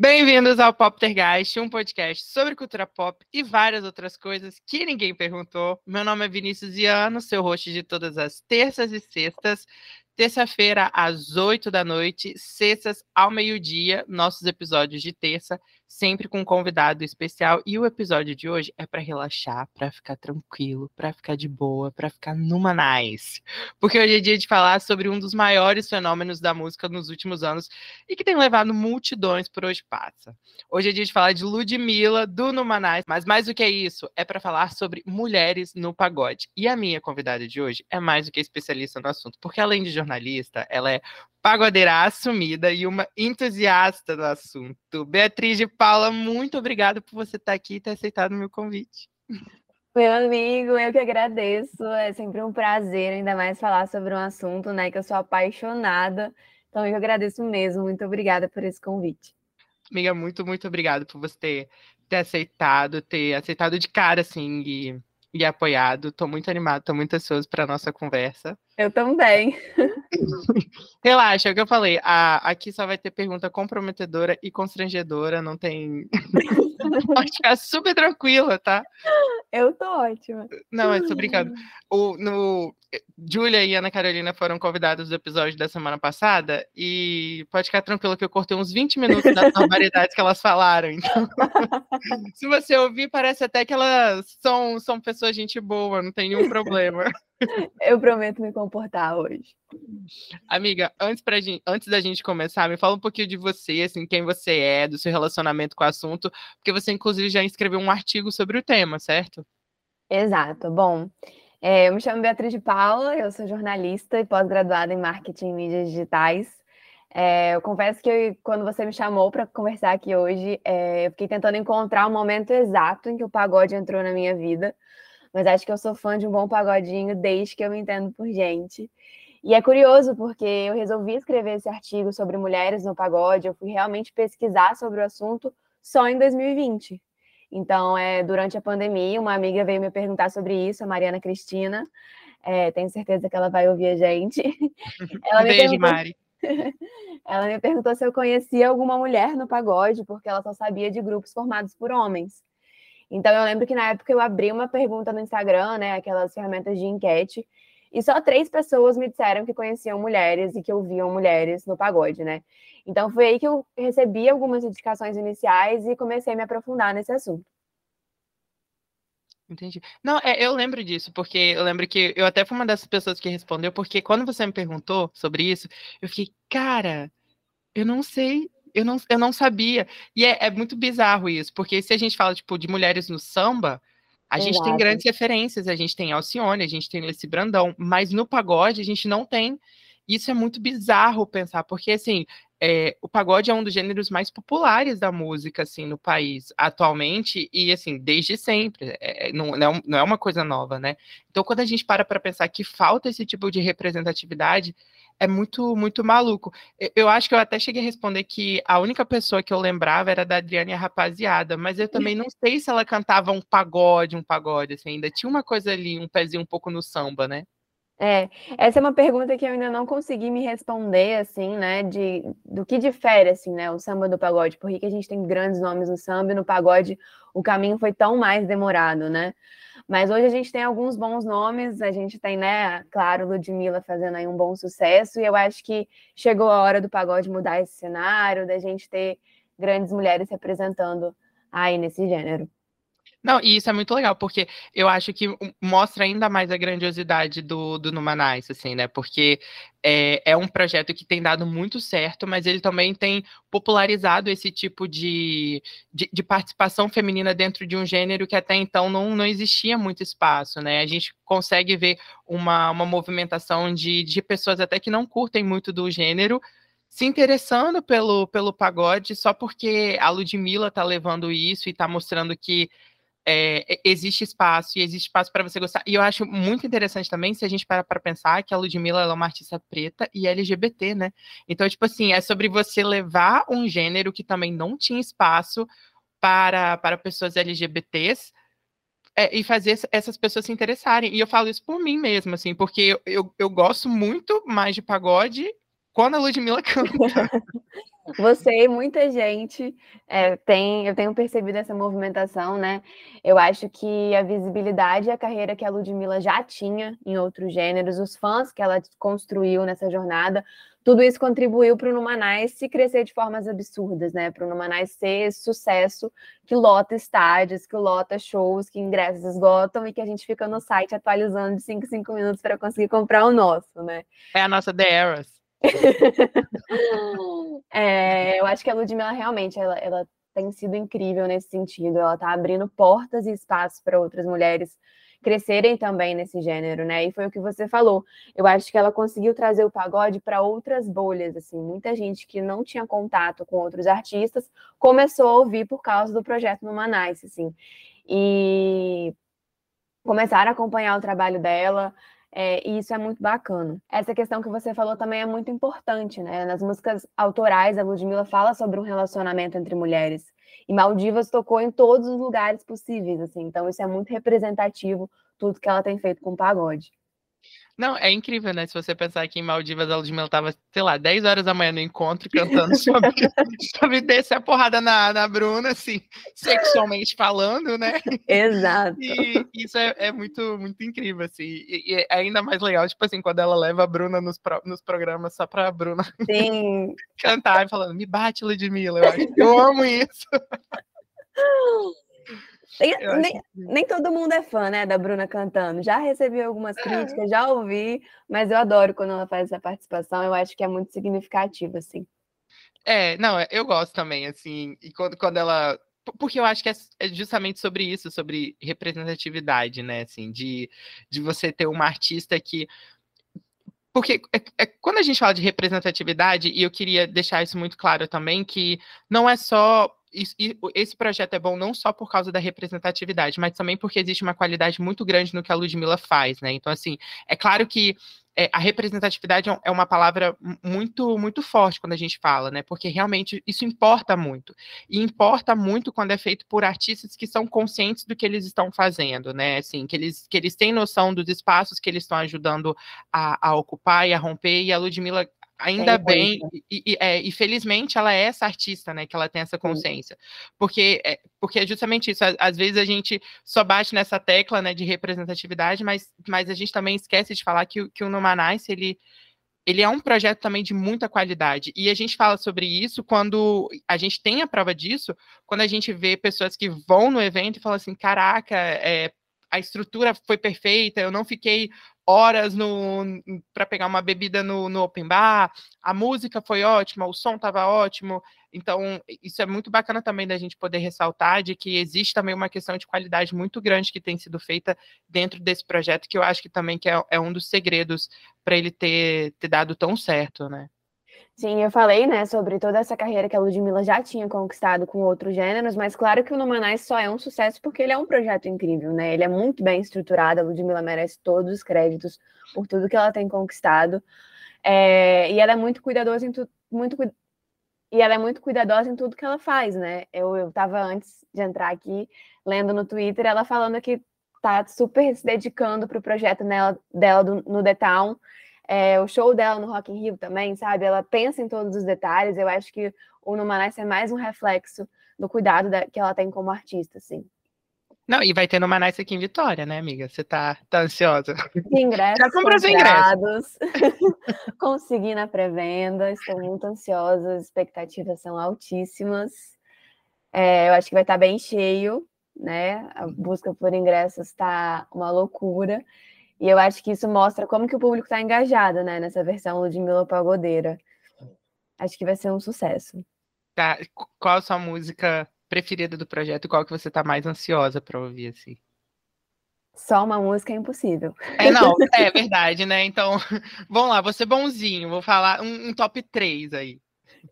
Bem-vindos ao Poptergeist, um podcast sobre cultura pop e várias outras coisas que ninguém perguntou. Meu nome é Vinícius Iano, seu host de todas as terças e sextas. Terça-feira, às 8 da noite, sextas ao meio-dia, nossos episódios de terça sempre com um convidado especial. E o episódio de hoje é para relaxar, para ficar tranquilo, para ficar de boa, para ficar numa nice. Porque hoje é dia de falar sobre um dos maiores fenômenos da música nos últimos anos e que tem levado multidões por hoje passa. Hoje é dia de falar de Ludmilla, do Numa Nice, mas mais do que isso, é para falar sobre mulheres no pagode. E a minha convidada de hoje é mais do que especialista no assunto, porque além de jornalista, ela é pagodeira assumida e uma entusiasta do assunto. Beatriz de Paula, muito obrigada por você estar aqui e ter aceitado o meu convite. Meu amigo, eu que agradeço. É sempre um prazer, ainda mais falar sobre um assunto, né, que eu sou apaixonada. Então eu agradeço mesmo. Muito obrigada por esse convite. Amiga, muito, muito obrigada por você ter, ter aceitado, ter aceitado de cara, assim, e e apoiado. Estou muito animado, estou muito ansioso para a nossa conversa. Eu também. Relaxa, é o que eu falei. Aqui só vai ter pergunta comprometedora e constrangedora, não tem. Pode ficar super tranquila, tá? Eu tô ótima. Não, eu tô brincando. O, no, Júlia e Ana Carolina foram convidadas do episódio da semana passada e pode ficar tranquila que eu cortei uns 20 minutos das barbaridades que elas falaram. Então, se você ouvir, parece até que elas são, são pessoas gente boa, não tem nenhum problema. Eu prometo me comportar hoje. Amiga, antes, pra gente, antes da gente começar, me fala um pouquinho de você, assim, quem você é, do seu relacionamento com o assunto, porque você, inclusive, já escreveu um artigo sobre o tema, certo? Exato. Bom, é, eu me chamo Beatriz de Paula, eu sou jornalista e pós-graduada em marketing e mídias digitais. É, eu confesso que eu, quando você me chamou para conversar aqui hoje, é, eu fiquei tentando encontrar o momento exato em que o pagode entrou na minha vida, mas acho que eu sou fã de um bom pagodinho desde que eu me entendo por gente. E é curioso porque eu resolvi escrever esse artigo sobre mulheres no pagode, eu fui realmente pesquisar sobre o assunto só em 2020. Então, é, durante a pandemia, uma amiga veio me perguntar sobre isso, a Mariana Cristina. É, tenho certeza que ela vai ouvir a gente. Ela me Beijo, perguntou... Mari. ela me perguntou se eu conhecia alguma mulher no pagode, porque ela só sabia de grupos formados por homens. Então, eu lembro que na época eu abri uma pergunta no Instagram, né, aquelas ferramentas de enquete, e só três pessoas me disseram que conheciam mulheres e que ouviam mulheres no pagode, né? Então foi aí que eu recebi algumas indicações iniciais e comecei a me aprofundar nesse assunto. Entendi. Não, é, eu lembro disso, porque eu lembro que eu até fui uma dessas pessoas que respondeu, porque quando você me perguntou sobre isso, eu fiquei, cara, eu não sei, eu não, eu não sabia. E é, é muito bizarro isso, porque se a gente fala, tipo, de mulheres no samba, a Exato. gente tem grandes referências, a gente tem Alcione, a gente tem Leci Brandão, mas no pagode a gente não tem. Isso é muito bizarro pensar, porque assim, é, o pagode é um dos gêneros mais populares da música assim no país atualmente e assim desde sempre é, não, não é uma coisa nova né então quando a gente para para pensar que falta esse tipo de representatividade é muito, muito maluco. Eu acho que eu até cheguei a responder que a única pessoa que eu lembrava era da Adriane Rapaziada, mas eu também não sei se ela cantava um pagode, um pagode, assim, ainda tinha uma coisa ali, um pezinho um pouco no samba, né? É, essa é uma pergunta que eu ainda não consegui me responder, assim, né, de, do que difere, assim, né, o samba do pagode, por que a gente tem grandes nomes no samba e no pagode o caminho foi tão mais demorado, né? Mas hoje a gente tem alguns bons nomes, a gente tem, né, claro, Ludmilla fazendo aí um bom sucesso, e eu acho que chegou a hora do pagode mudar esse cenário, da gente ter grandes mulheres representando aí nesse gênero. Não, e isso é muito legal, porque eu acho que mostra ainda mais a grandiosidade do, do Numanais, assim, né? Porque é, é um projeto que tem dado muito certo, mas ele também tem popularizado esse tipo de, de, de, participação feminina dentro de um gênero que até então não, não existia muito espaço, né? A gente consegue ver uma, uma movimentação de, de pessoas até que não curtem muito do gênero, se interessando pelo, pelo pagode só porque a Ludmilla tá levando isso e tá mostrando que é, existe espaço e existe espaço para você gostar. E eu acho muito interessante também se a gente parar para pensar que a Ludmilla é uma artista preta e LGBT, né? Então, tipo assim, é sobre você levar um gênero que também não tinha espaço para, para pessoas LGBTs é, e fazer essas pessoas se interessarem. E eu falo isso por mim mesmo, assim, porque eu, eu, eu gosto muito mais de pagode quando a Ludmilla canta. Você e muita gente é, tem, eu tenho percebido essa movimentação, né? Eu acho que a visibilidade e a carreira que a Ludmilla já tinha em outros gêneros, os fãs que ela construiu nessa jornada, tudo isso contribuiu para o Numanais se crescer de formas absurdas, né? Para o Numanais ser esse sucesso que lota estádios, que lota shows, que ingressos esgotam e que a gente fica no site atualizando de 5 em 5 minutos para conseguir comprar o nosso, né? É a nossa The Eras. é, eu acho que a Ludmilla realmente ela, ela tem sido incrível nesse sentido. Ela está abrindo portas e espaços para outras mulheres crescerem também nesse gênero, né? E foi o que você falou. Eu acho que ela conseguiu trazer o pagode para outras bolhas, assim. Muita gente que não tinha contato com outros artistas começou a ouvir por causa do projeto no Manais, assim. E começaram a acompanhar o trabalho dela. É, e isso é muito bacana. Essa questão que você falou também é muito importante, né? Nas músicas autorais, a Ludmilla fala sobre um relacionamento entre mulheres. E Maldivas tocou em todos os lugares possíveis, assim. Então, isso é muito representativo, tudo que ela tem feito com o pagode. Não, é incrível, né? Se você pensar que em Maldivas a Ludmilla estava, sei lá, 10 horas da manhã no encontro cantando sobre, sobre descer a porrada na, na Bruna, assim, sexualmente falando, né? Exato. E isso é, é muito, muito incrível, assim. E, e, é ainda mais legal, tipo assim, quando ela leva a Bruna nos, pro, nos programas só pra Bruna Sim. cantar e falando, me bate, Ludmilla, eu acho. Eu amo isso. Nem, nem, todo mundo é fã, né, da Bruna cantando. Já recebi algumas é. críticas, já ouvi, mas eu adoro quando ela faz essa participação. Eu acho que é muito significativo, assim. É, não, eu gosto também, assim, e quando, quando ela. Porque eu acho que é, é justamente sobre isso, sobre representatividade, né, assim, de, de você ter uma artista que porque é, é, quando a gente fala de representatividade, e eu queria deixar isso muito claro também, que não é só esse projeto é bom não só por causa da representatividade, mas também porque existe uma qualidade muito grande no que a Ludmilla faz, né? Então, assim, é claro que é, a representatividade é, é uma palavra muito muito forte quando a gente fala, né? Porque realmente isso importa muito. E importa muito quando é feito por artistas que são conscientes do que eles estão fazendo, né? Assim, que eles, que eles têm noção dos espaços que eles estão ajudando a, a ocupar e a romper, e a Ludmilla Ainda é bem, e, e, é, e, felizmente ela é essa artista, né, que ela tem essa consciência. Porque é, porque é justamente isso, às vezes a gente só bate nessa tecla, né, de representatividade, mas, mas a gente também esquece de falar que, que o Numanice, ele, ele é um projeto também de muita qualidade. E a gente fala sobre isso quando a gente tem a prova disso, quando a gente vê pessoas que vão no evento e falam assim, caraca, é, a estrutura foi perfeita, eu não fiquei horas para pegar uma bebida no, no open bar, a música foi ótima, o som estava ótimo. Então, isso é muito bacana também da gente poder ressaltar de que existe também uma questão de qualidade muito grande que tem sido feita dentro desse projeto, que eu acho que também que é, é um dos segredos para ele ter, ter dado tão certo, né? Sim, eu falei, né, sobre toda essa carreira que a Ludmilla já tinha conquistado com outros gêneros, mas claro que o Numanais só é um sucesso porque ele é um projeto incrível, né? Ele é muito bem estruturado, a Ludmilla merece todos os créditos por tudo que ela tem conquistado. É, e ela é muito cuidadosa em tudo, muito e ela é muito cuidadosa em tudo que ela faz, né? Eu, eu tava antes de entrar aqui lendo no Twitter ela falando que tá super se dedicando para o projeto nela, dela do, no The Town é, o show dela no Rock in Rio também, sabe? Ela pensa em todos os detalhes. Eu acho que o Numanice é mais um reflexo do cuidado da, que ela tem como artista, assim. Não, e vai ter Numanice aqui em Vitória, né, amiga? Você tá, tá ansiosa? Ingressos Já comprou os ingressos. Consegui na pré-venda, estou muito ansiosa, as expectativas são altíssimas. É, eu acho que vai estar bem cheio, né? A busca por ingressos está uma loucura. E eu acho que isso mostra como que o público está engajado, né, nessa versão Ludmilla Pagodeira. Acho que vai ser um sucesso. Tá. Qual a sua música preferida do projeto e qual que você está mais ansiosa para ouvir, assim? Só uma música é impossível. É, não, é verdade, né? Então, vamos lá, você bonzinho, vou falar um, um top 3 aí.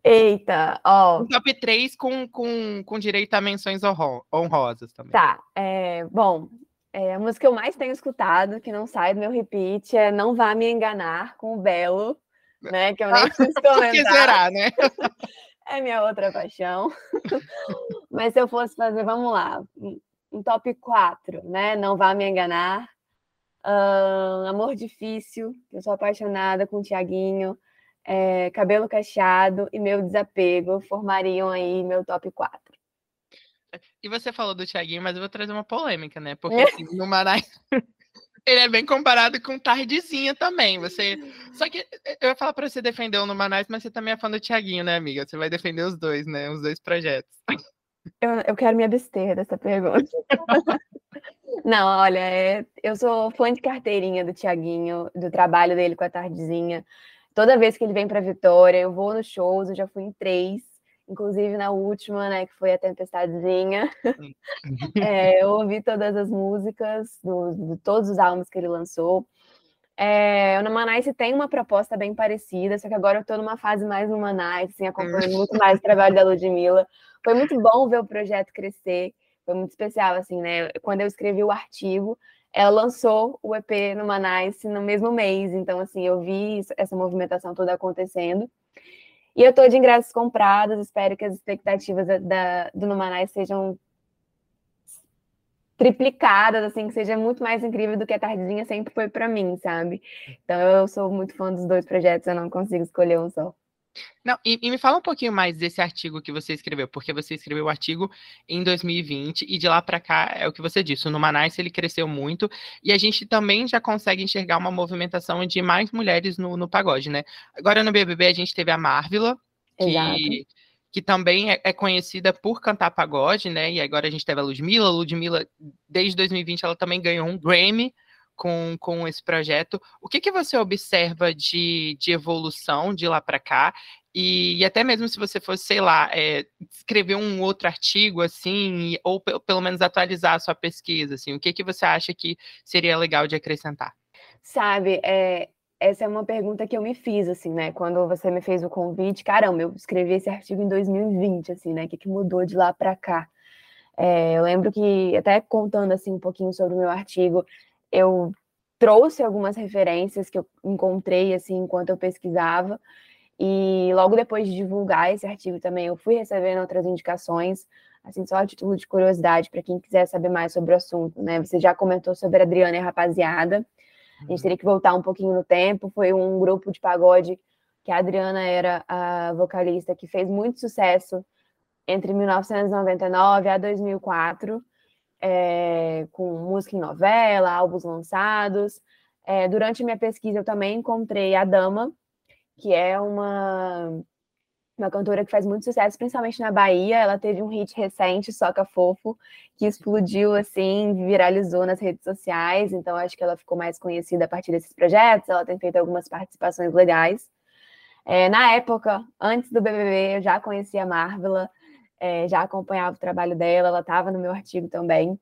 Eita, ó. Um top 3 com, com, com direito a menções honrosas também. Tá, é, bom, é, a música que eu mais tenho escutado, que não sai do meu repeat, é Não Vá Me Enganar, com o Belo, né? Que eu nem preciso comentar. que será, né? é minha outra paixão. Mas se eu fosse fazer, vamos lá, um top 4, né? Não Vá Me Enganar. Uh, Amor Difícil, eu sou apaixonada com o Tiaguinho. é, Cabelo Cacheado e Meu Desapego formariam aí meu top 4. E você falou do Thiaguinho, mas eu vou trazer uma polêmica, né? Porque assim, no Manaus ele é bem comparado com Tardezinha também. Você. Só que eu ia falar para você defender o Manaus, mas você também é fã do Thiaguinho, né, amiga? Você vai defender os dois, né? Os dois projetos. Eu, eu quero me abster dessa pergunta. Não, olha, é, eu sou fã de carteirinha do Tiaguinho, do trabalho dele com a Tardezinha. Toda vez que ele vem para Vitória, eu vou nos shows, eu já fui em três, inclusive na última, né, que foi a Tempestadezinha. é, eu ouvi todas as músicas, do, de todos os álbuns que ele lançou. É, o Numanice tem uma proposta bem parecida, só que agora eu estou numa fase mais Numanice, assim, acompanhando muito mais o trabalho da Ludmilla. Foi muito bom ver o projeto crescer foi muito especial, assim, né? Quando eu escrevi o artigo, ela lançou o EP no Manice no mesmo mês, então, assim, eu vi essa movimentação toda acontecendo. E eu estou de ingressos comprados, espero que as expectativas da, do Numanais sejam triplicadas, assim, que seja muito mais incrível do que a Tardezinha sempre foi para mim, sabe? Então eu sou muito fã dos dois projetos, eu não consigo escolher um só. Não, e, e, me fala um pouquinho mais desse artigo que você escreveu, porque você escreveu o artigo em 2020 e de lá para cá é o que você disse, o Numanice ele cresceu muito e a gente também já consegue enxergar uma movimentação de mais mulheres no, no pagode, né? Agora no BBB a gente teve a Marvila, que, que também é, é, conhecida por cantar pagode, né? E agora a gente teve a Ludmilla, a Ludmilla desde 2020 ela também ganhou um Grammy com, com esse projeto. O que, que você observa de, de evolução de lá para cá? E, e, até mesmo se você fosse, sei lá, é, escrever um outro artigo, assim, ou pelo menos atualizar a sua pesquisa, assim, o que, que você acha que seria legal de acrescentar? Sabe, é, essa é uma pergunta que eu me fiz, assim, né? Quando você me fez o convite, caramba, eu escrevi esse artigo em 2020, assim, né? O que, que mudou de lá para cá? É, eu lembro que, até contando, assim, um pouquinho sobre o meu artigo, eu trouxe algumas referências que eu encontrei assim enquanto eu pesquisava e logo depois de divulgar esse artigo também eu fui recebendo outras indicações assim só a título de curiosidade para quem quiser saber mais sobre o assunto né? Você já comentou sobre a Adriana e a rapaziada. A gente uhum. teria que voltar um pouquinho no tempo. Foi um grupo de pagode que a Adriana era a vocalista que fez muito sucesso entre 1999 a 2004 é, com música em novela, álbuns lançados. É, durante minha pesquisa, eu também encontrei a Dama, que é uma, uma cantora que faz muito sucesso, principalmente na Bahia. Ela teve um hit recente, Soca Fofo, que explodiu, assim, viralizou nas redes sociais. Então, acho que ela ficou mais conhecida a partir desses projetos. Ela tem feito algumas participações legais. É, na época, antes do BBB, eu já conhecia a Marvela, é, já acompanhava o trabalho dela, ela estava no meu artigo também.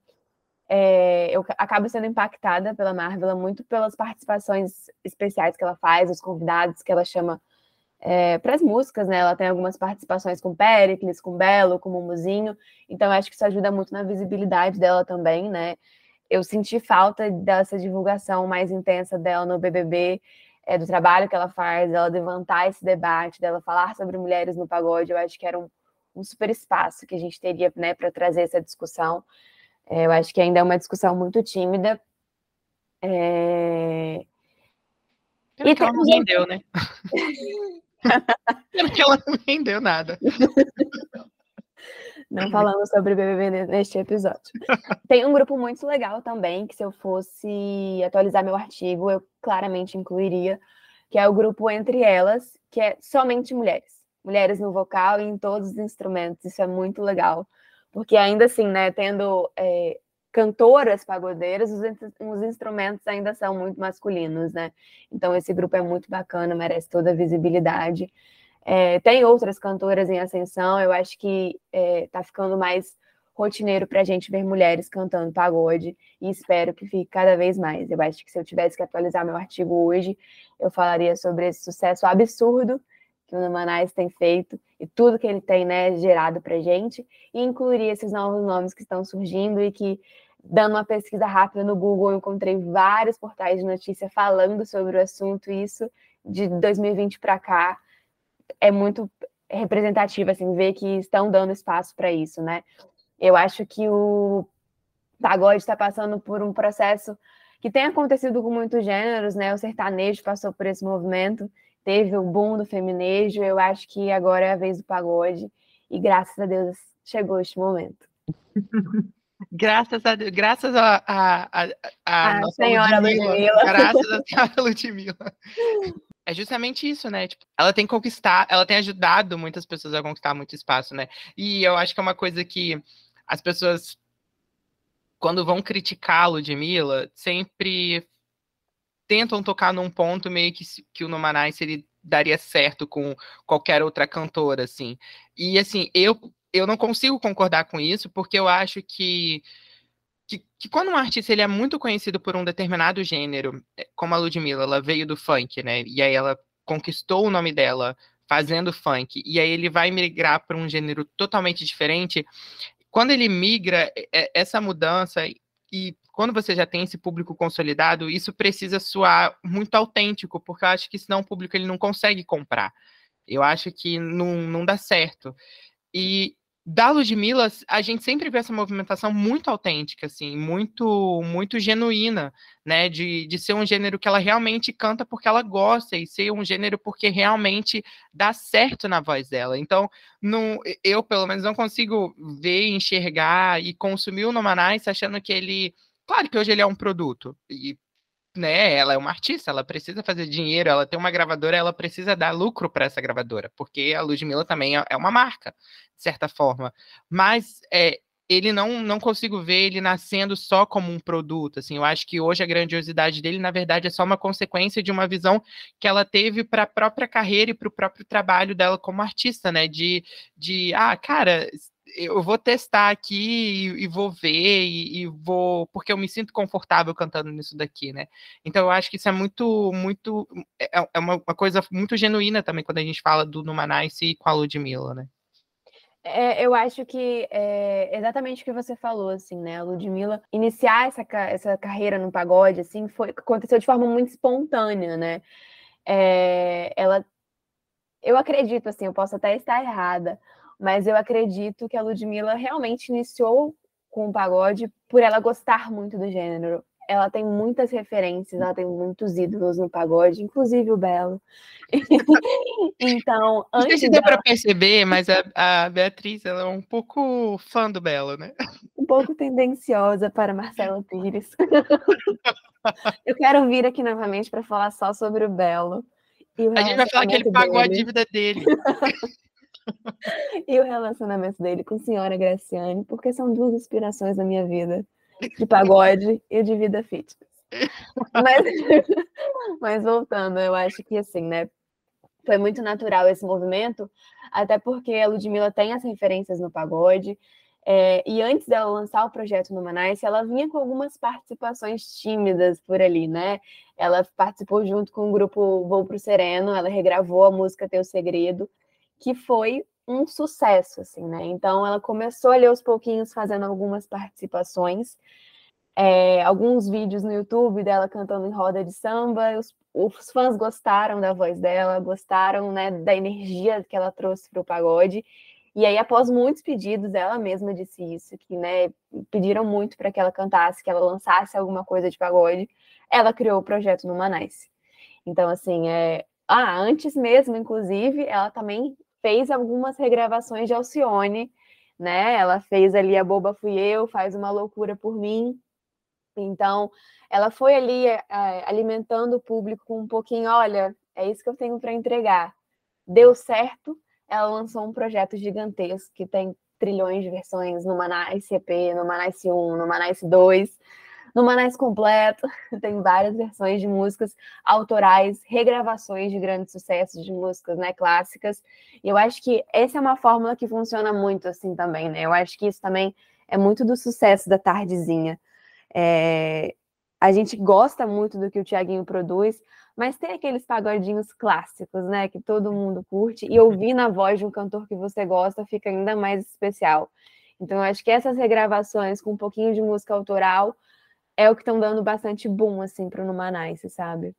É, eu acabo sendo impactada pela Marvel muito pelas participações especiais que ela faz, os convidados que ela chama é, para as músicas, né? Ela tem algumas participações com Pericles, com Belo, com Mumuzinho, então acho que isso ajuda muito na visibilidade dela também, né? Eu senti falta dessa divulgação mais intensa dela no BBB, é, do trabalho que ela faz, dela levantar esse debate, dela falar sobre mulheres no pagode. Eu acho que era um, um super espaço que a gente teria né, para trazer essa discussão. É, eu acho que ainda é uma discussão muito tímida. É... Pena e que ela não rendeu, né? Pena que ela não rendeu nada. Não falamos sobre BBB neste episódio. Tem um grupo muito legal também, que se eu fosse atualizar meu artigo, eu claramente incluiria, que é o grupo Entre Elas, que é somente mulheres mulheres no vocal e em todos os instrumentos. Isso é muito legal, porque ainda assim, né, tendo é, cantoras pagodeiras, os, os, instrumentos ainda são muito masculinos, né? Então esse grupo é muito bacana, merece toda a visibilidade. É, tem outras cantoras em ascensão, eu acho que está é, ficando mais rotineiro para a gente ver mulheres cantando pagode e espero que fique cada vez mais. Eu acho que se eu tivesse que atualizar meu artigo hoje, eu falaria sobre esse sucesso absurdo que o Numanais tem feito e tudo que ele tem né, gerado para gente, e incluir esses novos nomes que estão surgindo e que, dando uma pesquisa rápida no Google, eu encontrei vários portais de notícia falando sobre o assunto, e isso de 2020 para cá é muito representativo, assim, ver que estão dando espaço para isso, né? Eu acho que o pagode está passando por um processo que tem acontecido com muitos gêneros, né? O sertanejo passou por esse movimento, teve o boom do feminejo, eu acho que agora é a vez do pagode, e graças a Deus chegou este momento. Graças a Deus, graças a, a, a, a, a senhora Ludmilla, Ludmilla. Graças a senhora Ludmilla. É justamente isso, né? Tipo, ela tem conquistado, ela tem ajudado muitas pessoas a conquistar muito espaço, né? E eu acho que é uma coisa que as pessoas, quando vão criticar a Ludmilla, sempre tentam tocar num ponto meio que, que o Numanice ele daria certo com qualquer outra cantora, assim. E assim, eu eu não consigo concordar com isso, porque eu acho que, que, que, quando um artista ele é muito conhecido por um determinado gênero, é, como a Ludmilla, ela veio do funk, né? E aí ela conquistou o nome dela fazendo funk, e aí ele vai migrar para um gênero totalmente diferente. Quando ele migra, é, é, essa mudança e quando você já tem esse público consolidado, isso precisa soar muito autêntico, porque eu acho que senão o público ele não consegue comprar. Eu acho que não, não dá certo. E da Ludmilla, a gente sempre vê essa movimentação muito autêntica, assim, muito muito genuína, né, de, de ser um gênero que ela realmente canta porque ela gosta e ser um gênero porque realmente dá certo na voz dela. Então, não, eu, pelo menos, não consigo ver, enxergar e consumir o Nomanais achando que ele... Claro que hoje ele é um produto, e né, ela é uma artista, ela precisa fazer dinheiro, ela tem uma gravadora, ela precisa dar lucro para essa gravadora, porque a Ludmilla também é, é uma marca, de certa forma. Mas é, ele não, não consigo ver ele nascendo só como um produto, assim, eu acho que hoje a grandiosidade dele, na verdade, é só uma consequência de uma visão que ela teve para a própria carreira e para o próprio trabalho dela como artista, né, de, de ah, cara, eu vou testar aqui e, e vou ver e, e, vou porque eu me sinto confortável cantando nisso daqui, né? Então eu acho que isso é muito muito é, é uma, uma, coisa muito genuína também quando a gente fala do Numanice com a Ludmilla, né? É, eu acho que é exatamente o que você falou, assim, né? A Ludmilla iniciar essa, essa carreira no pagode, assim, foi aconteceu de forma muito espontânea, né? É, ela, eu acredito, assim, eu posso até estar errada, mas eu acredito que a Ludmilla realmente iniciou com o pagode por ela gostar muito do gênero. Ela tem muitas referências, ela tem muitos ídolos no pagode, inclusive o Belo. então, antes. Não sei se deu dela... para perceber, mas a, a, Beatriz ela é um pouco fã do Belo, né? Um pouco tendenciosa para Marcelo Pires. eu quero vir aqui novamente para falar só sobre o Belo. a gente vai falar que ele pagou dele. a dívida dele. e o relacionamento dele com a senhora Graciane, porque são duas inspirações da minha vida, de pagode e de vida fitness. Mas, mas voltando, eu acho que assim, né? Foi muito natural esse movimento, até porque a Ludmilla tem as referências no pagode. É, e antes dela lançar o projeto no Manice, ela vinha com algumas participações tímidas por ali, né? Ela participou junto com o grupo Vou Pro Sereno, ela regravou a música Teu Segredo, que foi um sucesso, assim, né? Então ela começou ali aos pouquinhos fazendo algumas participações, é, alguns vídeos no YouTube dela cantando em roda de samba. Os, os fãs gostaram da voz dela, gostaram né, da energia que ela trouxe para o pagode. E aí, após muitos pedidos, ela mesma disse isso, que né, pediram muito para que ela cantasse, que ela lançasse alguma coisa de pagode. Ela criou o projeto no Manais. Então, assim, é, ah, antes mesmo, inclusive, ela também fez algumas regravações de Alcione, né? Ela fez ali A Boba Fui Eu, Faz Uma Loucura por Mim. Então, ela foi ali é, alimentando o público com um pouquinho, olha, é isso que eu tenho para entregar. Deu certo, ela lançou um projeto gigantesco que tem trilhões de versões no Manais CP, no Manais 1, no Manais 2 no Manais Completo, tem várias versões de músicas autorais, regravações de grandes sucessos de músicas né, clássicas. E eu acho que essa é uma fórmula que funciona muito assim também, né? Eu acho que isso também é muito do sucesso da tardezinha. É... A gente gosta muito do que o Tiaguinho produz, mas tem aqueles pagodinhos clássicos, né? Que todo mundo curte, e ouvir na voz de um cantor que você gosta fica ainda mais especial. Então, eu acho que essas regravações com um pouquinho de música autoral é o que estão dando bastante boom, assim, pro Numanice, sabe?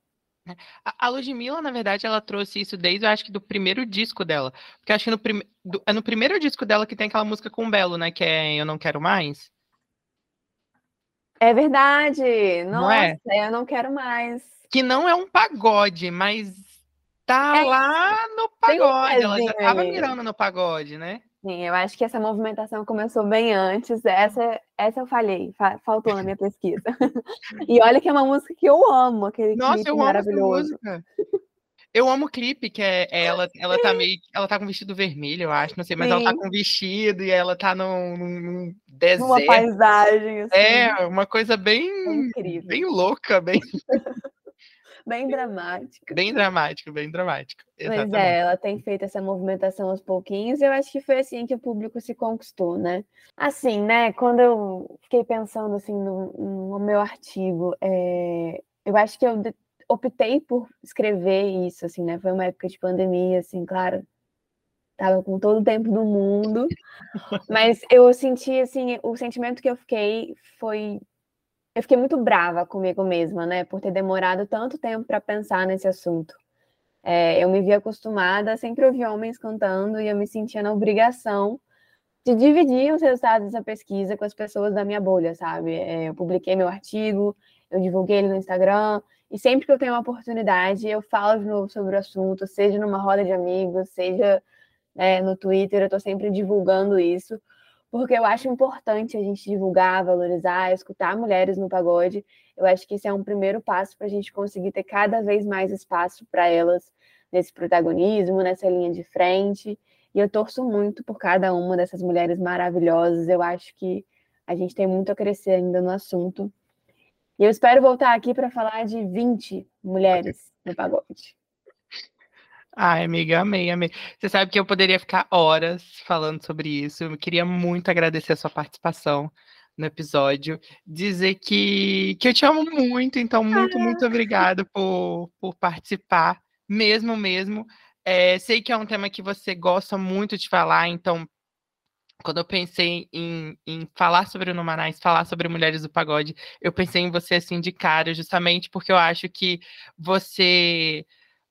A Ludmilla, na verdade, ela trouxe isso desde, eu acho que do primeiro disco dela. Porque acho que no prim... do... é no primeiro disco dela que tem aquela música com o Belo, né? Que é Eu Não Quero Mais. É verdade! Nossa, não é? eu não quero mais. Que não é um pagode, mas tá é, lá no pagode, ela já tava mirando no pagode, né? Sim, eu acho que essa movimentação começou bem antes. Essa, essa eu falhei, faltou na minha pesquisa. e olha que é uma música que eu amo, aquele Nossa, clipe eu maravilhoso. Amo. Eu amo o clipe, que é ela, ela tá meio. Ela tá com vestido vermelho, eu acho, não sei, mas Sim. ela tá com vestido e ela tá num, num deserto. Uma paisagem, assim. É, uma coisa bem. É. Bem louca, bem. Bem dramática. Bem dramático, bem dramático. Exatamente. Mas é, ela tem feito essa movimentação aos pouquinhos, e eu acho que foi assim que o público se conquistou, né? Assim, né, quando eu fiquei pensando assim no, no meu artigo, é, eu acho que eu optei por escrever isso, assim, né? Foi uma época de pandemia, assim, claro. Tava com todo o tempo do mundo, mas eu senti, assim, o sentimento que eu fiquei foi. Eu fiquei muito brava comigo mesma, né? Por ter demorado tanto tempo para pensar nesse assunto. É, eu me vi acostumada sempre ouvir homens cantando e eu me sentia na obrigação de dividir os resultados dessa pesquisa com as pessoas da minha bolha, sabe? É, eu publiquei meu artigo, eu divulguei ele no Instagram, e sempre que eu tenho uma oportunidade, eu falo de novo sobre o assunto, seja numa roda de amigos, seja é, no Twitter, eu estou sempre divulgando isso, porque eu acho importante a gente divulgar, valorizar, escutar mulheres no pagode. Eu acho que isso é um primeiro passo para a gente conseguir ter cada vez mais espaço para elas nesse protagonismo, nessa linha de frente. E eu torço muito por cada uma dessas mulheres maravilhosas. Eu acho que a gente tem muito a crescer ainda no assunto. E eu espero voltar aqui para falar de 20 mulheres no pagode. Ai, amiga, amei, amei. Você sabe que eu poderia ficar horas falando sobre isso. Eu queria muito agradecer a sua participação no episódio. Dizer que, que eu te amo muito, então muito, muito ah. obrigado por, por participar, mesmo, mesmo. É, sei que é um tema que você gosta muito de falar, então quando eu pensei em, em falar sobre o Numanais, falar sobre mulheres do pagode, eu pensei em você assim de cara, justamente porque eu acho que você.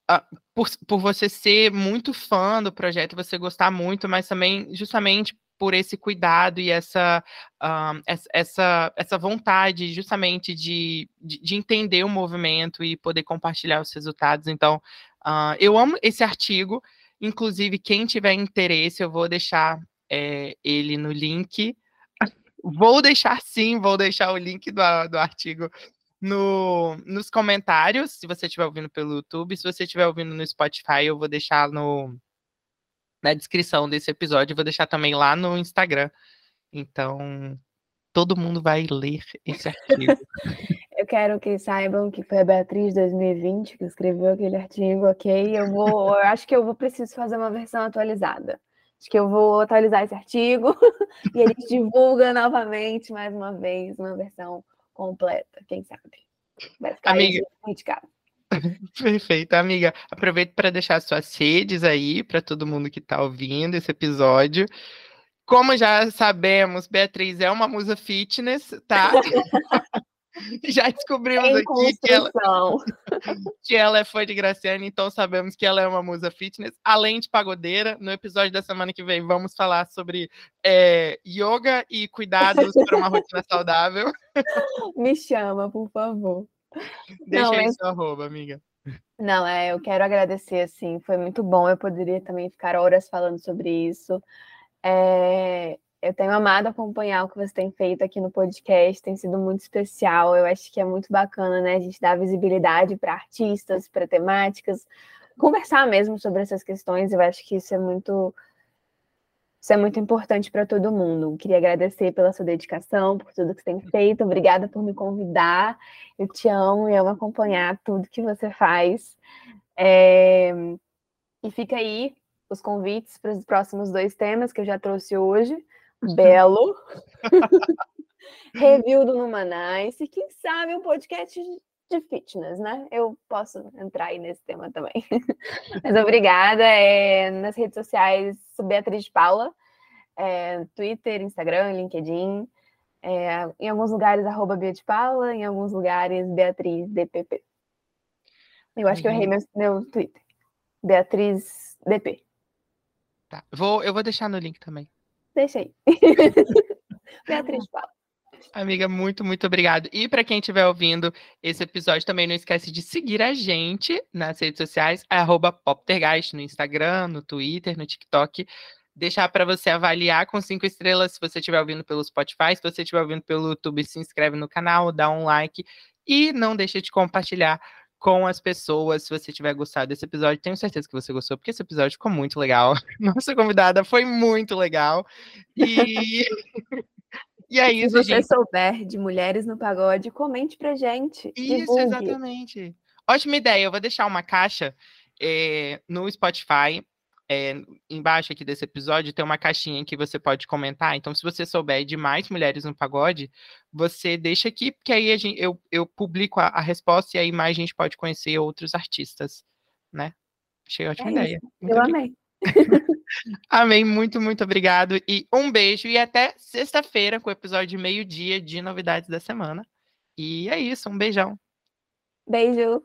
Uh, por, por você ser muito fã do projeto, você gostar muito, mas também justamente por esse cuidado e essa, uh, essa, essa vontade justamente de, de, de, entender o movimento e poder compartilhar os resultados. Então, uh, eu amo esse artigo. Inclusive, quem tiver interesse, eu vou deixar é, ele no link. Vou deixar sim, vou deixar o link do, do artigo no, nos comentários, se você estiver ouvindo pelo YouTube. Se você estiver ouvindo no Spotify, eu vou deixar no, na descrição desse episódio. Vou deixar também lá no Instagram. Então, todo mundo vai ler esse artigo. eu quero que saibam que foi a Beatriz 2020 que escreveu aquele artigo, ok? Eu vou, eu acho que eu vou preciso fazer uma versão atualizada. Acho que eu vou atualizar esse artigo e a gente divulga novamente, mais uma vez, uma versão completa, quem sabe. Vai ficar amiga. indicado. Perfeito, amiga. Aproveito para deixar suas redes aí para todo mundo que está ouvindo esse episódio. Como já sabemos, Beatriz é uma musa fitness, tá? Já descobrimos em aqui que ela, que ela, é fã de Graciane, então sabemos que ela é uma musa fitness, além de pagodeira. No episódio da semana que vem, vamos falar sobre é, yoga e cuidados para uma rotina saudável. Me chama, por favor. Deixa Não, aí mas... seu arroba, amiga. Não, é, eu quero agradecer, assim, foi muito bom. Eu poderia também ficar horas falando sobre isso. É, eu tenho amado acompanhar o que você tem feito aqui no podcast, tem sido muito especial. Eu acho que é muito bacana, né? A gente dar visibilidade para artistas, para temáticas, conversar mesmo sobre essas questões. Eu acho que isso é muito isso é muito importante para todo mundo. Queria agradecer pela sua dedicação, por tudo que você tem feito. Obrigada por me convidar. Eu te amo e amo acompanhar tudo que você faz. É... E fica aí os convites para os próximos dois temas que eu já trouxe hoje belo. Review do Numanais e quem sabe um podcast de fitness, né? Eu posso entrar aí nesse tema também. Mas obrigada. É, nas redes sociais, Beatriz Paula. É, Twitter, Instagram, LinkedIn. É, em alguns lugares, arroba Bia de Paula, em alguns lugares, Beatriz DPP. Eu acho uhum. que eu errei meu, meu Twitter. Beatriz DP. Tá. Vou, eu vou deixar no link também. Deixa aí. Beatriz fala. Amiga, muito, muito obrigado. E para quem estiver ouvindo esse episódio, também não esquece de seguir a gente nas redes sociais, Poptergeist, no Instagram, no Twitter, no TikTok. Deixar para você avaliar com cinco estrelas se você estiver ouvindo pelo Spotify. Se você estiver ouvindo pelo YouTube, se inscreve no canal, dá um like. E não deixe de compartilhar com as pessoas, se você tiver gostado desse episódio. Tenho certeza que você gostou, porque esse episódio ficou muito legal. Nossa convidada foi muito legal. E, e é isso, Se você gente. souber de mulheres no pagode, comente pra gente. Isso, divulgue. exatamente. Ótima ideia. Eu vou deixar uma caixa é, no Spotify é, embaixo aqui desse episódio tem uma caixinha que você pode comentar. Então, se você souber de mais mulheres no pagode, você deixa aqui, porque aí gente, eu, eu publico a, a, resposta e aí mais a gente pode conhecer outros artistas, né? Achei ótima é ideia. eu amei. Amém, muito, muito obrigado. E um beijo e até sexta-feira com o episódio meio-dia de novidades da semana. E é isso, um beijão. Beijo.